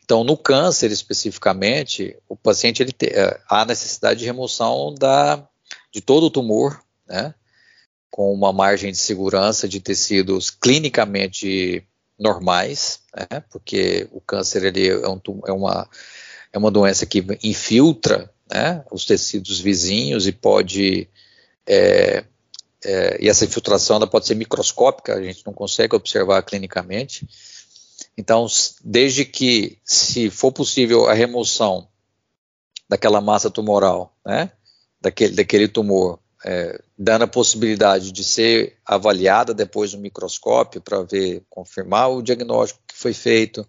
Então, no câncer especificamente, o paciente ele te, é, há necessidade de remoção da, de todo o tumor, né, com uma margem de segurança de tecidos clinicamente normais, né, porque o câncer ele é, um, é, uma, é uma doença que infiltra né, os tecidos vizinhos e pode. É, é, e essa infiltração ela pode ser microscópica, a gente não consegue observar clinicamente. Então, desde que, se for possível, a remoção daquela massa tumoral, né, daquele, daquele tumor, é, dando a possibilidade de ser avaliada depois no microscópio para ver, confirmar o diagnóstico que foi feito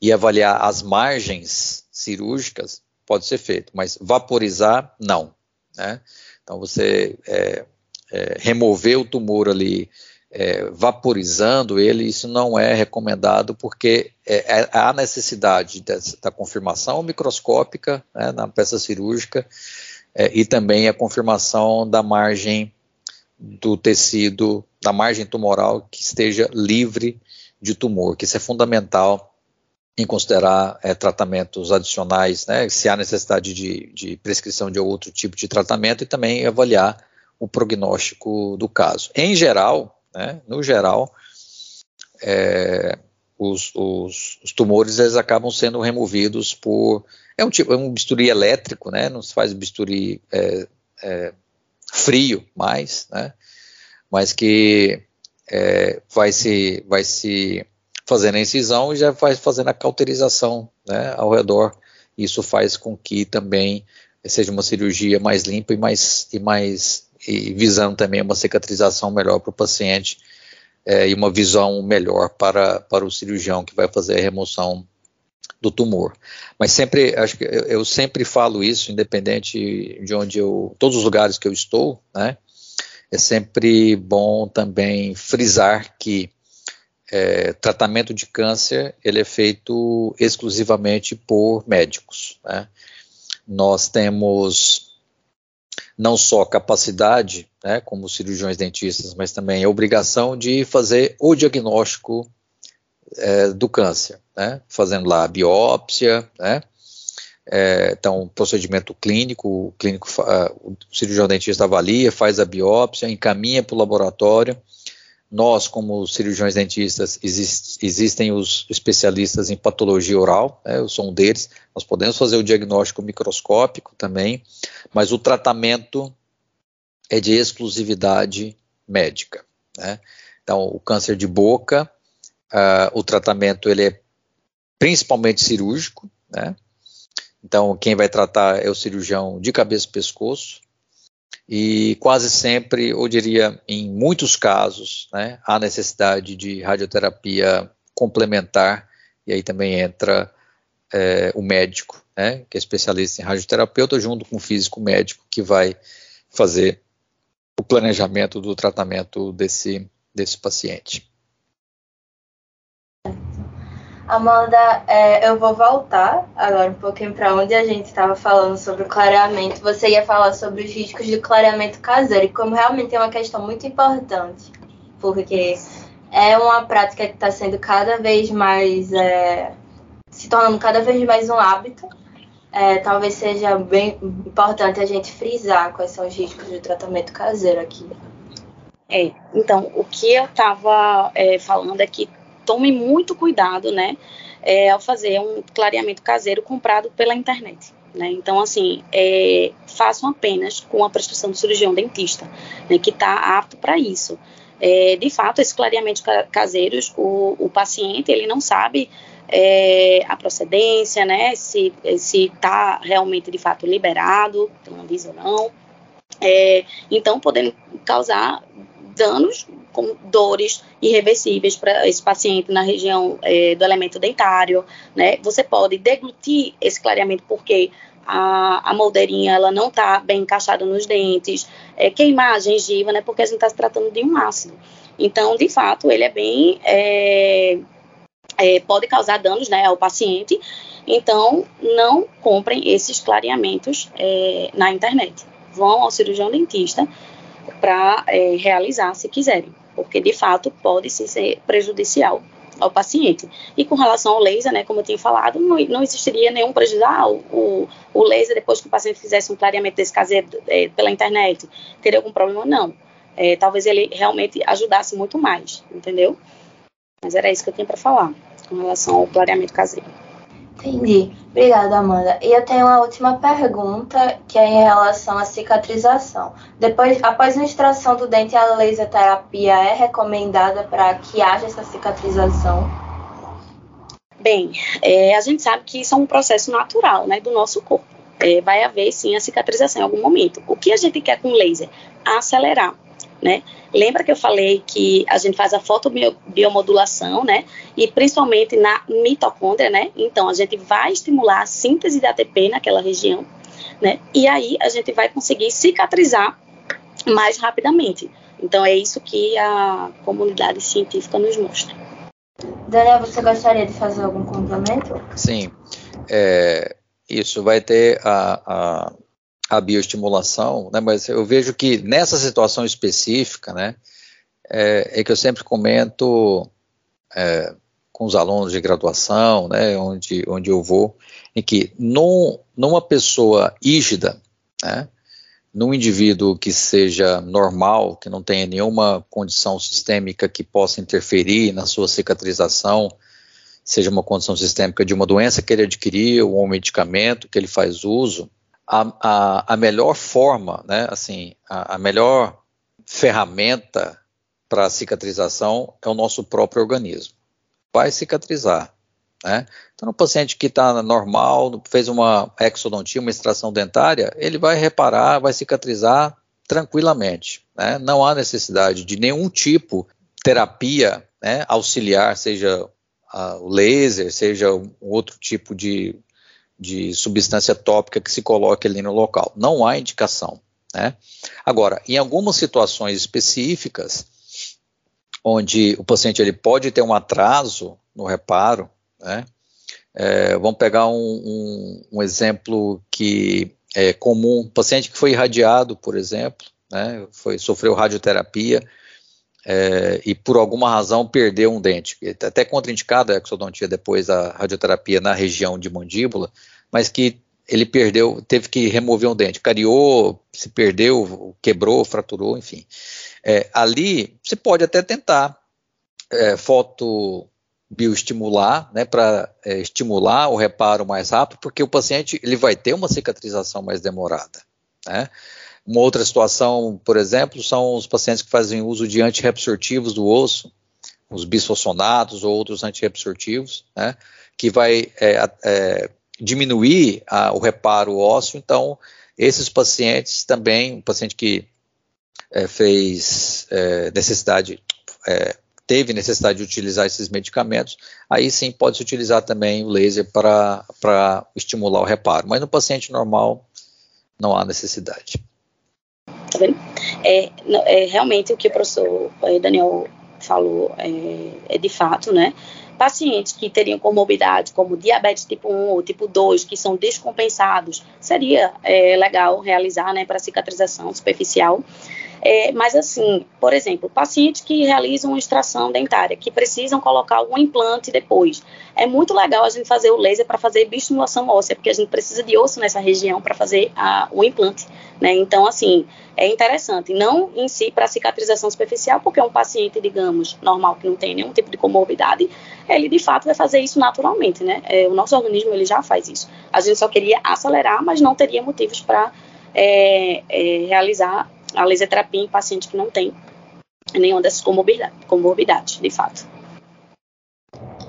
e avaliar as margens cirúrgicas, pode ser feito, mas vaporizar, não. Né? Então, você é, é, remover o tumor ali, é, vaporizando ele, isso não é recomendado porque é, é, há necessidade dessa, da confirmação microscópica né, na peça cirúrgica é, e também a confirmação da margem do tecido, da margem tumoral que esteja livre de tumor, que isso é fundamental em considerar é, tratamentos adicionais, né, se há necessidade de, de, prescrição de outro tipo de tratamento e também avaliar o prognóstico do caso. Em geral, né, no geral, é, os, os, os, tumores eles acabam sendo removidos por é um tipo, é um bisturi elétrico, né? Não se faz bisturi é, é, frio mais, né? Mas que é, vai se vai se fazendo a incisão e já vai fazendo a cauterização né, ao redor. Isso faz com que também seja uma cirurgia mais limpa e mais e mais e visando também uma cicatrização melhor para o paciente é, e uma visão melhor para, para o cirurgião que vai fazer a remoção do tumor. Mas sempre, acho que eu, eu, sempre falo isso, independente de onde eu, todos os lugares que eu estou, né? É sempre bom também frisar que é, tratamento de câncer ele é feito exclusivamente por médicos. Né? Nós temos não só capacidade, né, como cirurgiões dentistas, mas também a obrigação de fazer o diagnóstico é, do câncer, né, fazendo lá a biópsia, né, é, então, procedimento clínico, o, clínico, o cirurgião dentista avalia, faz a biópsia, encaminha para o laboratório, nós, como cirurgiões dentistas, exist, existem os especialistas em patologia oral, né, eu sou um deles, nós podemos fazer o diagnóstico microscópico também, mas o tratamento é de exclusividade médica. Né? Então, o câncer de boca, uh, o tratamento ele é principalmente cirúrgico, né? Então, quem vai tratar é o cirurgião de cabeça e pescoço, e quase sempre, eu diria, em muitos casos, né, há necessidade de radioterapia complementar, e aí também entra é, o médico, né, que é especialista em radioterapeuta, junto com o físico médico, que vai fazer o planejamento do tratamento desse, desse paciente. Amanda, é, eu vou voltar agora um pouquinho para onde a gente estava falando sobre o clareamento. Você ia falar sobre os riscos de clareamento caseiro e como realmente é uma questão muito importante, porque é uma prática que está sendo cada vez mais é, se tornando cada vez mais um hábito. É, talvez seja bem importante a gente frisar quais são os riscos do tratamento caseiro aqui. É, então, o que eu estava é, falando é que tome muito cuidado, né, é, ao fazer um clareamento caseiro comprado pela internet. Né? Então, assim, é, façam apenas com a prescrição do cirurgião dentista, né, que está apto para isso. É, de fato, esses clareamentos caseiros, o, o paciente ele não sabe é, a procedência, né, se está realmente de fato liberado pela Anvisa ou não. É, então, podendo causar danos com dores irreversíveis para esse paciente na região é, do elemento dentário, né? Você pode deglutir esse clareamento porque a, a moldeirinha ela não está bem encaixada nos dentes, é, queimar a gengiva, né? Porque a gente está se tratando de um ácido. Então, de fato, ele é bem é, é, pode causar danos, né, ao paciente. Então, não comprem esses clareamentos é, na internet. Vão ao cirurgião dentista para é, realizar, se quiserem porque de fato pode sim ser prejudicial ao paciente. E com relação ao laser, né, como eu tinha falado, não, não existiria nenhum prejuízo. Ah, o, o, laser, depois que o paciente fizesse um clareamento desse caseiro é, pela internet, teria algum problema? Não. É, talvez ele realmente ajudasse muito mais, entendeu? Mas era isso que eu tinha para falar com relação ao clareamento caseiro. Entendi. Obrigada, Amanda. E eu tenho uma última pergunta, que é em relação à cicatrização. Depois, após a extração do dente, a laser terapia é recomendada para que haja essa cicatrização? Bem, é, a gente sabe que isso é um processo natural, né, do nosso corpo. É, vai haver sim a cicatrização em algum momento. O que a gente quer com laser? Acelerar né? Lembra que eu falei que a gente faz a fotobiomodulação, né? E principalmente na mitocôndria, né? Então, a gente vai estimular a síntese de ATP naquela região, né? E aí a gente vai conseguir cicatrizar mais rapidamente. Então, é isso que a comunidade científica nos mostra. Daniel, você gostaria de fazer algum complemento? Sim. É, isso vai ter a, a a bioestimulação, né, mas eu vejo que nessa situação específica, né, é, é que eu sempre comento é, com os alunos de graduação, né, onde, onde eu vou, em que num, numa pessoa ígida, né, num indivíduo que seja normal, que não tenha nenhuma condição sistêmica que possa interferir na sua cicatrização, seja uma condição sistêmica de uma doença que ele adquiriu ou um medicamento que ele faz uso, a, a, a melhor forma, né, assim, a, a melhor ferramenta para cicatrização é o nosso próprio organismo. Vai cicatrizar. Né? Então, o paciente que está normal, fez uma exodontia, uma extração dentária, ele vai reparar, vai cicatrizar tranquilamente. Né? Não há necessidade de nenhum tipo de terapia né, auxiliar, seja o laser, seja um outro tipo de, de substância tópica que se coloque ali no local. Não há indicação. Né? Agora, em algumas situações específicas, onde o paciente ele pode ter um atraso no reparo, né? É, vamos pegar um, um, um, exemplo que é comum, um paciente que foi irradiado, por exemplo, né, foi, sofreu radioterapia é, e por alguma razão perdeu um dente, até contraindicada a exodontia depois da radioterapia na região de mandíbula, mas que ele perdeu, teve que remover um dente, cariou, se perdeu, quebrou, fraturou, enfim. É, ali você pode até tentar é, foto bioestimular, né, para é, estimular o reparo mais rápido, porque o paciente ele vai ter uma cicatrização mais demorada. Né? Uma outra situação, por exemplo, são os pacientes que fazem uso de antirreabsortivos do osso, os bisfosfonatos ou outros antirreabsortivos, né, que vai é, é, diminuir a, o reparo ósseo. Então, esses pacientes também, um paciente que é, fez é, necessidade é, teve necessidade de utilizar esses medicamentos, aí sim pode-se utilizar também o laser para estimular o reparo. Mas no paciente normal não há necessidade. Tá vendo? É, é realmente o que o professor é, Daniel falou é, é de fato, né? Pacientes que teriam comorbidade como diabetes tipo 1 ou tipo 2, que são descompensados, seria é, legal realizar né, para cicatrização superficial. É, mas assim, por exemplo, pacientes que realizam extração dentária, que precisam colocar algum implante depois, é muito legal a gente fazer o laser para fazer biostimulação óssea, porque a gente precisa de osso nessa região para fazer a, o implante, né? Então, assim, é interessante. Não em si para cicatrização superficial, porque um paciente, digamos, normal, que não tem nenhum tipo de comorbidade, ele de fato vai fazer isso naturalmente, né? É, o nosso organismo ele já faz isso. A gente só queria acelerar, mas não teria motivos para é, é, realizar a laser terapia em paciente que não tem nenhuma dessas comorbidades, comorbidades de fato.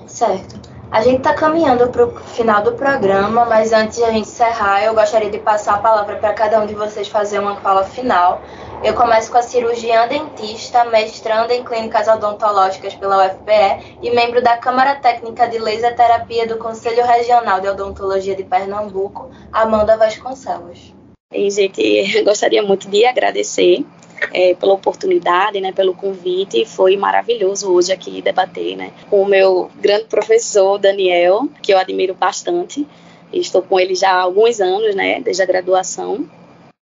Certo. A gente está caminhando para o final do programa, mas antes de a gente encerrar, eu gostaria de passar a palavra para cada um de vocês fazer uma fala final. Eu começo com a cirurgiã dentista, mestranda em clínicas odontológicas pela UFPE e membro da Câmara Técnica de Laser Terapia do Conselho Regional de Odontologia de Pernambuco, Amanda Vasconcelos. E, gente, *laughs* gostaria muito de agradecer é, pela oportunidade, né, pelo convite. Foi maravilhoso hoje aqui debater né, com o meu grande professor Daniel, que eu admiro bastante. Estou com ele já há alguns anos, né, desde a graduação.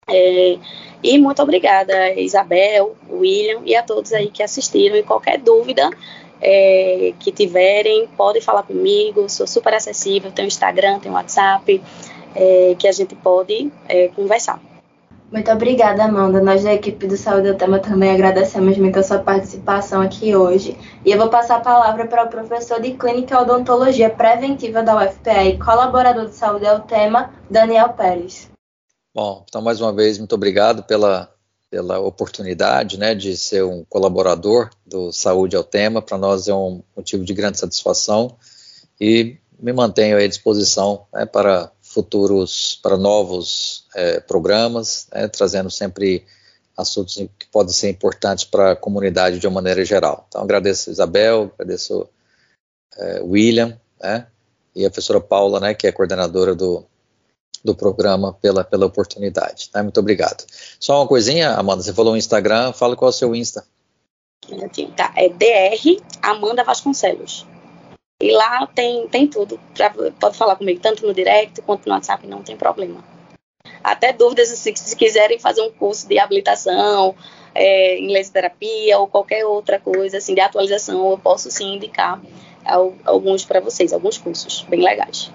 É, e muito obrigada, Isabel, William e a todos aí que assistiram. E qualquer dúvida é, que tiverem, podem falar comigo. Sou super acessível. Tenho Instagram, tenho WhatsApp é, que a gente pode é, conversar. Muito obrigada, Amanda. Nós da equipe do Saúde do Tema também agradecemos muito a sua participação aqui hoje. E eu vou passar a palavra para o professor de Clínica Odontologia Preventiva da UFPE e colaborador de Saúde ao Tema, Daniel Pérez. Bom, então mais uma vez, muito obrigado pela, pela oportunidade né, de ser um colaborador do Saúde ao Tema. Para nós é um motivo de grande satisfação e me mantenho à disposição né, para futuros, para novos é, programas, né, trazendo sempre assuntos que podem ser importantes para a comunidade de uma maneira geral. Então, agradeço a Isabel, agradeço é, William, né, e a professora Paula, né, que é coordenadora do, do programa, pela, pela oportunidade. Tá? Muito obrigado. Só uma coisinha, Amanda, você falou Instagram, fala qual é o seu Insta. Tá, é DR Amanda Vasconcelos. E lá tem, tem tudo. Já pode falar comigo, tanto no direct quanto no WhatsApp, não tem problema. Até dúvidas, assim, se quiserem fazer um curso de habilitação, é, em terapia ou qualquer outra coisa, assim, de atualização, eu posso sim indicar alguns para vocês, alguns cursos bem legais.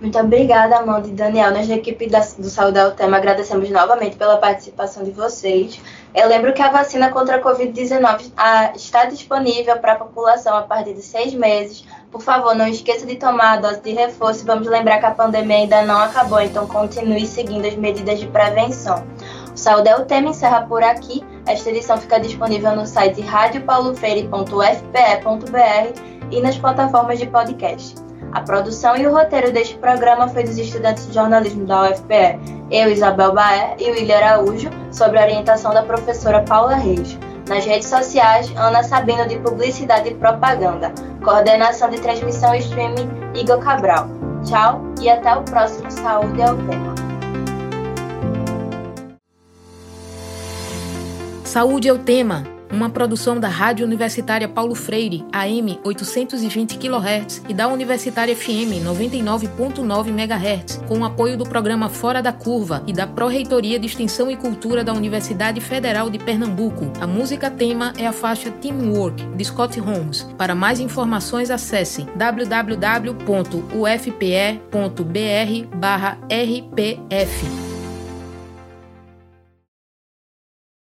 Muito obrigada, Amanda e Daniel. Nós da equipe da, do Saúde ao Tema agradecemos novamente pela participação de vocês. Eu lembro que a vacina contra a Covid-19 ah, está disponível para a população a partir de seis meses. Por favor, não esqueça de tomar a dose de reforço. Vamos lembrar que a pandemia ainda não acabou, então continue seguindo as medidas de prevenção. O Saúde é o Tema encerra por aqui. Esta edição fica disponível no site radiopaulofreire.fpe.br e nas plataformas de podcast. A produção e o roteiro deste programa foi dos estudantes de jornalismo da UFPE, eu, Isabel Baé e William Araújo, sob a orientação da professora Paula Reis. Nas redes sociais, Ana Sabino de Publicidade e Propaganda. Coordenação de transmissão e streaming, Igor Cabral. Tchau e até o próximo Saúde é o Tema. Saúde é o tema uma produção da Rádio Universitária Paulo Freire, AM 820 kHz, e da Universitária FM 99.9 MHz, com o apoio do programa Fora da Curva e da Pró-Reitoria de Extensão e Cultura da Universidade Federal de Pernambuco. A música tema é a faixa Teamwork, de Scott Holmes. Para mais informações, acesse www.ufpe.br/rpf.